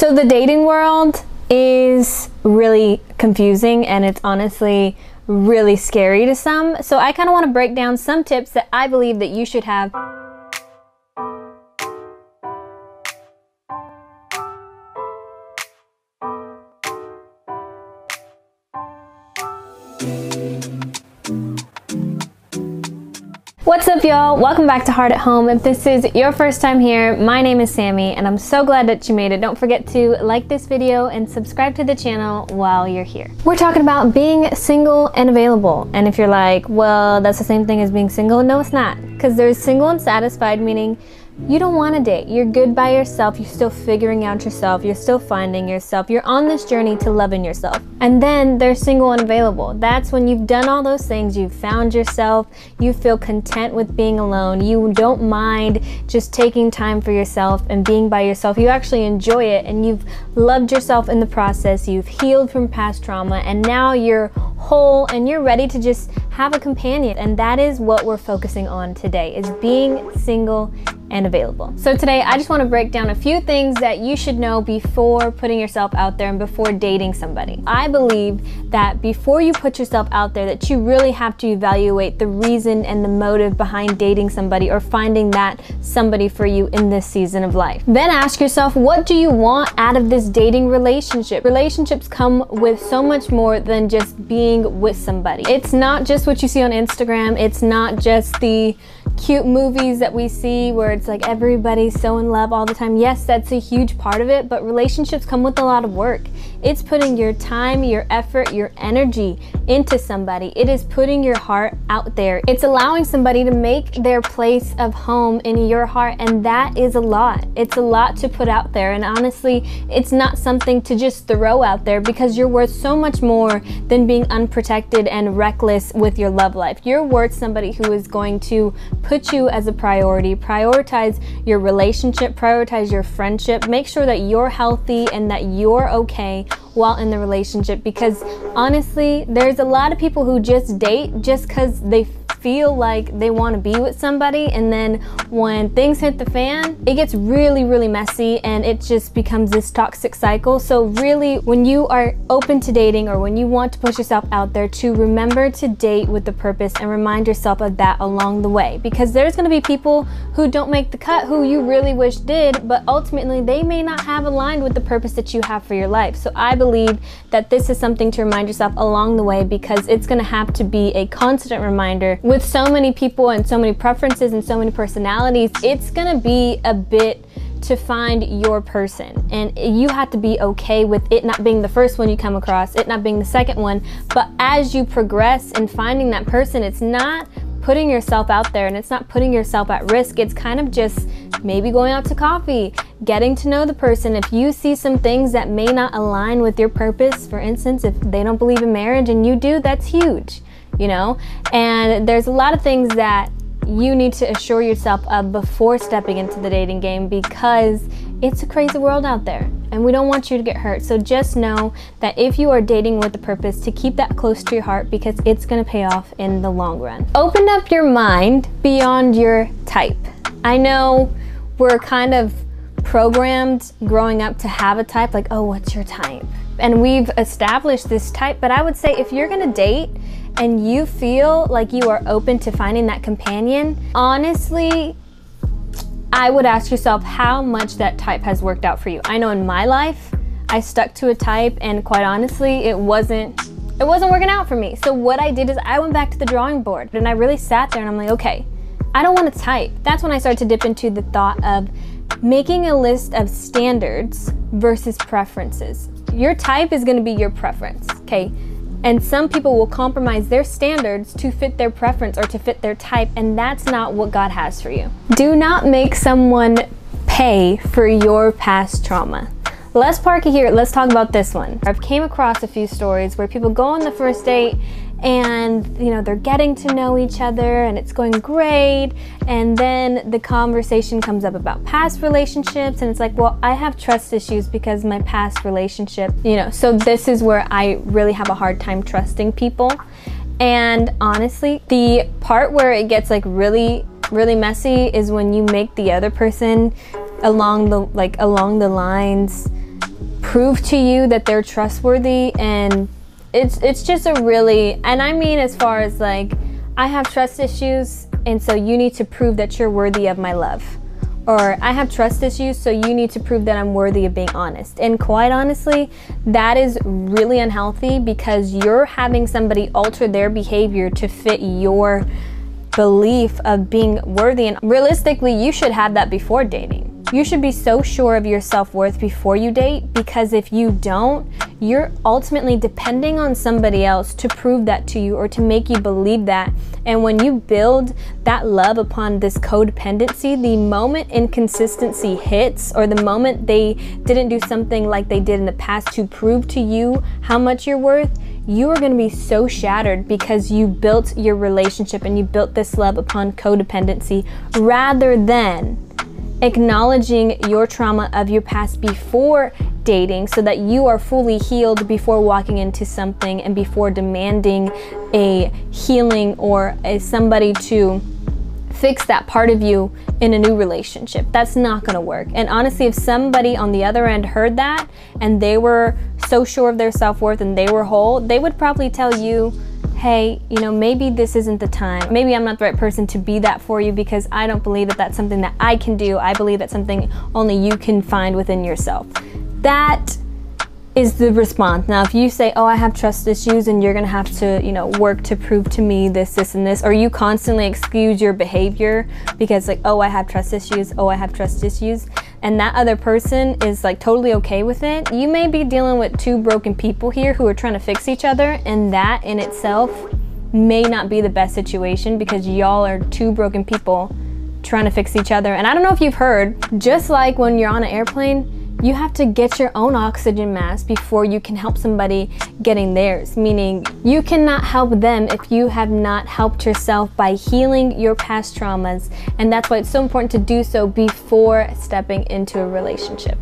So the dating world is really confusing and it's honestly really scary to some. So I kind of want to break down some tips that I believe that you should have. What's up y'all? Welcome back to Heart at Home. If this is your first time here, my name is Sammy and I'm so glad that you made it. Don't forget to like this video and subscribe to the channel while you're here. We're talking about being single and available. And if you're like, well, that's the same thing as being single, no it's not. Because there's single and satisfied, meaning you don't want to date. You're good by yourself. You're still figuring out yourself. You're still finding yourself. You're on this journey to loving yourself. And then they're single and available. That's when you've done all those things. You've found yourself. You feel content with being alone. You don't mind just taking time for yourself and being by yourself. You actually enjoy it and you've loved yourself in the process. You've healed from past trauma and now you're whole and you're ready to just have a companion. And that is what we're focusing on today is being single and available. So today I just want to break down a few things that you should know before putting yourself out there and before dating somebody. I believe that before you put yourself out there that you really have to evaluate the reason and the motive behind dating somebody or finding that somebody for you in this season of life. Then ask yourself what do you want out of this dating relationship? Relationships come with so much more than just being with somebody. It's not just what you see on Instagram. It's not just the cute movies that we see where it's like everybody's so in love all the time. Yes, that's a huge part of it, but relationships come with a lot of work. It's putting your time, your effort, your energy into somebody. It is putting your heart out there. It's allowing somebody to make their place of home in your heart, and that is a lot. It's a lot to put out there, and honestly, it's not something to just throw out there because you're worth so much more than being unprotected and reckless with your love life. You're worth somebody who is going to put you as a priority, prioritize your relationship, prioritize your friendship, make sure that you're healthy and that you're okay while in the relationship because honestly, there's a lot of people who just date just because they feel like they want to be with somebody and then when things hit the fan it gets really really messy and it just becomes this toxic cycle. So really when you are open to dating or when you want to push yourself out there to remember to date with the purpose and remind yourself of that along the way. Because there's going to be people who don't make the cut who you really wish did but ultimately they may not have aligned with the purpose that you have for your life. So I believe that this is something to remind yourself along the way because it's going to have to be a constant reminder with so many people and so many preferences and so many personalities, it's gonna be a bit to find your person. And you have to be okay with it not being the first one you come across it not being the second one. But as you progress in finding that person it's not putting yourself out there and it's not putting yourself at risk. It's kind of just maybe going out to coffee getting to know the person. If you see some things that may not align with your purpose for instance if they don't believe in marriage and you do that's huge you know? And there's a lot of things that you need to assure yourself of before stepping into the dating game because it's a crazy world out there and we don't want you to get hurt. So just know that if you are dating with a purpose, to keep that close to your heart because it's to pay off in the long run. Open up your mind beyond your type. I know we're kind of programmed growing up to have a type, like, oh, what's your type? And we've established this type, but I would say if you're to date, and you feel like you are open to finding that companion, honestly, I would ask yourself how much that type has worked out for you. I know in my life, I stuck to a type and quite honestly, it wasn't it wasn't working out for me. So what I did is I went back to the drawing board and I really sat there and I'm like, okay, I don't want to type. That's when I started to dip into the thought of making a list of standards versus preferences. Your type is going to be your preference, okay? And some people will compromise their standards to fit their preference or to fit their type, and that's not what God has for you. Do not make someone pay for your past trauma. Less Parky here, let's talk about this one. I've came across a few stories where people go on the first date and you know they're getting to know each other and it's going great. And then the conversation comes up about past relationships and it's like well i have trust issues because my past relationship you know so this is where i really have a hard time trusting people. And honestly the part where it gets like really really messy is when you make the other person along the like along the lines prove to you that they're trustworthy and it's it's just a really and I mean as far as like I have trust issues and so you need to prove that you're worthy of my love or I have trust issues, so you need to prove that I'm worthy of being honest. And quite honestly, that is really unhealthy because you're having somebody alter their behavior to fit your belief of being worthy. And realistically, you should have that before dating. You should be so sure of your self worth before you date because if you don't, you're ultimately depending on somebody else to prove that to you or to make you believe that. And when you build that love upon this codependency, the moment inconsistency hits or the moment they didn't do something like they did in the past to prove to you how much you're worth, you are going to be so shattered because you built your relationship and you built this love upon codependency rather than acknowledging your trauma of your past before dating so that you are fully healed before walking into something and before demanding a healing or a somebody to fix that part of you in a new relationship. That's not going to work. And honestly, if somebody on the other end heard that and they were so sure of their self-worth and they were whole, they would probably tell you hey, you know, maybe this isn't the time. Maybe I'm not the right person to be that for you because I don't believe that that's something that I can do. I believe that's something only you can find within yourself. That is the response. Now, if you say, "Oh, I have trust issues," and you're gonna have to, you know, work to prove to me this, this, and this, or you constantly excuse your behavior because, like, "Oh, I have trust issues," "Oh, I have trust issues," and that other person is like totally okay with it, you may be dealing with two broken people here who are trying to fix each other, and that in itself may not be the best situation because y'all are two broken people trying to fix each other. And I don't know if you've heard, just like when you're on an airplane, you have to get your own oxygen mask before you can help somebody getting theirs. Meaning, you cannot help them if you have not helped yourself by healing your past traumas. And that's why it's so important to do so before stepping into a relationship.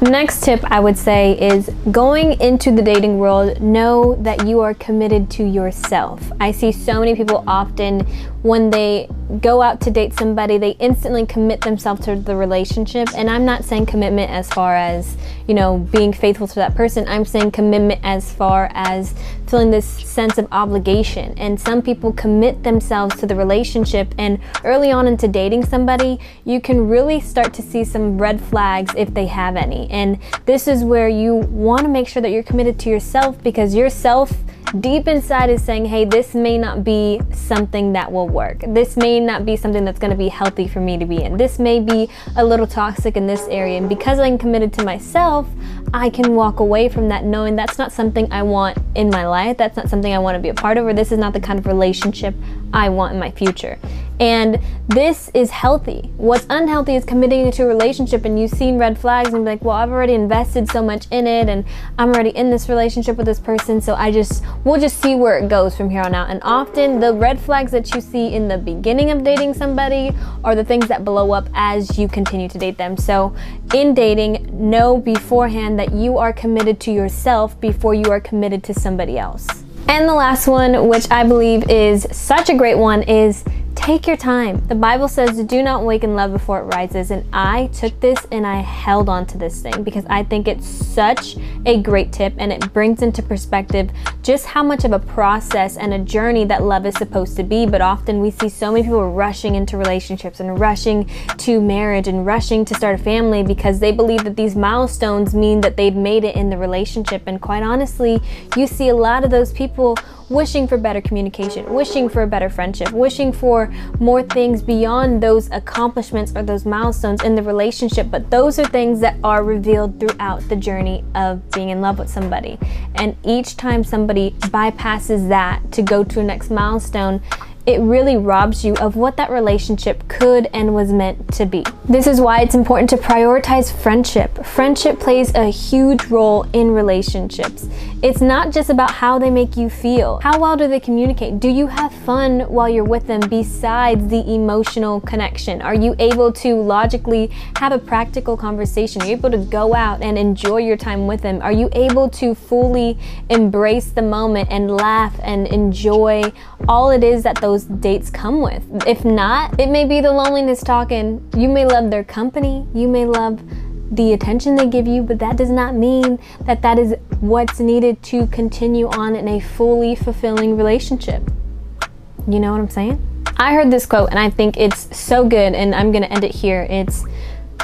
Next tip I would say is going into the dating world, know that you are committed to yourself. I see so many people often when they go out to date somebody, they instantly commit themselves to the relationship. And I'm not saying commitment as far as, you know, being faithful to that person. I'm saying commitment as far as feeling this sense of obligation. And some people commit themselves to the relationship. And early on into dating somebody, you can really start to see some red flags if they have any. And this is where you want to make sure that you're committed to yourself because yourself deep inside is saying, hey, this may not be something that will work. This may not be something that's going to be healthy for me to be in. This may be a little toxic in this area. And because I'm committed to myself, I can walk away from that knowing that's not something I want in my life. That's not something I want to be a part of, or this is not the kind of relationship I want in my future. And this is healthy. What's unhealthy is committing to a relationship and you've seen red flags and be like, well, I've already invested so much in it and I'm already in this relationship with this person, so I just, we'll just see where it goes from here on out. And often the red flags that you see in the beginning of dating somebody are the things that blow up as you continue to date them. So in dating, know beforehand that you are committed to yourself before you are committed to somebody else. And the last one, which I believe is such a great one, is Take your time. The Bible says, do not awaken love before it rises. And I took this and I held on to this thing because I think it's such a great tip and it brings into perspective just how much of a process and a journey that love is supposed to be. But often we see so many people rushing into relationships and rushing to marriage and rushing to start a family because they believe that these milestones mean that they've made it in the relationship. And quite honestly, you see a lot of those people wishing for better communication, wishing for a better friendship, wishing for more things beyond those accomplishments or those milestones in the relationship. But those are things that are revealed throughout the journey of being in love with somebody. And each time somebody bypasses that to go to a next milestone, it really robs you of what that relationship could and was meant to be. This is why it's important to prioritize friendship. Friendship plays a huge role in relationships. It's not just about how they make you feel. How well do they communicate? Do you have fun while you're with them besides the emotional connection? Are you able to logically have a practical conversation? Are you able to go out and enjoy your time with them? Are you able to fully embrace the moment and laugh and enjoy all it is that those dates come with. If not, it may be the loneliness talking. You may love their company, you may love the attention they give you, but that does not mean that that is what's needed to continue on in a fully fulfilling relationship. You know what I'm saying? I heard this quote and I think it's so good, and I'm gonna end it here. It's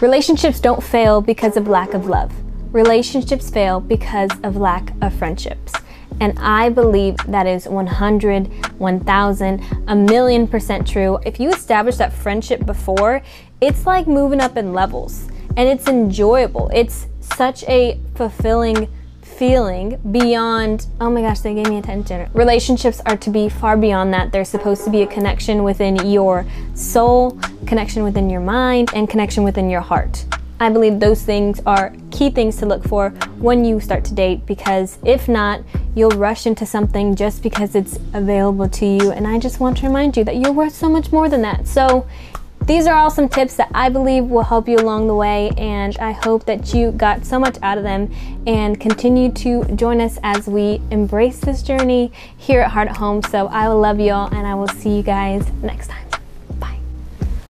relationships don't fail because of lack of love, relationships fail because of lack of friendships. And I believe that is 100, 1000, a million percent true. If you establish that friendship before, it's like moving up in levels and it's enjoyable. It's such a fulfilling feeling beyond, oh my gosh, they gave me attention. Relationships are to be far beyond that. They're supposed to be a connection within your soul, connection within your mind, and connection within your heart. I believe those things are key things to look for when you start to date because if not, you'll rush into something just because it's available to you. And I just want to remind you that you're worth so much more than that. So these are all some tips that I believe will help you along the way, and I hope that you got so much out of them and continue to join us as we embrace this journey here at Heart at Home. So I will love y'all, and I will see you guys next time.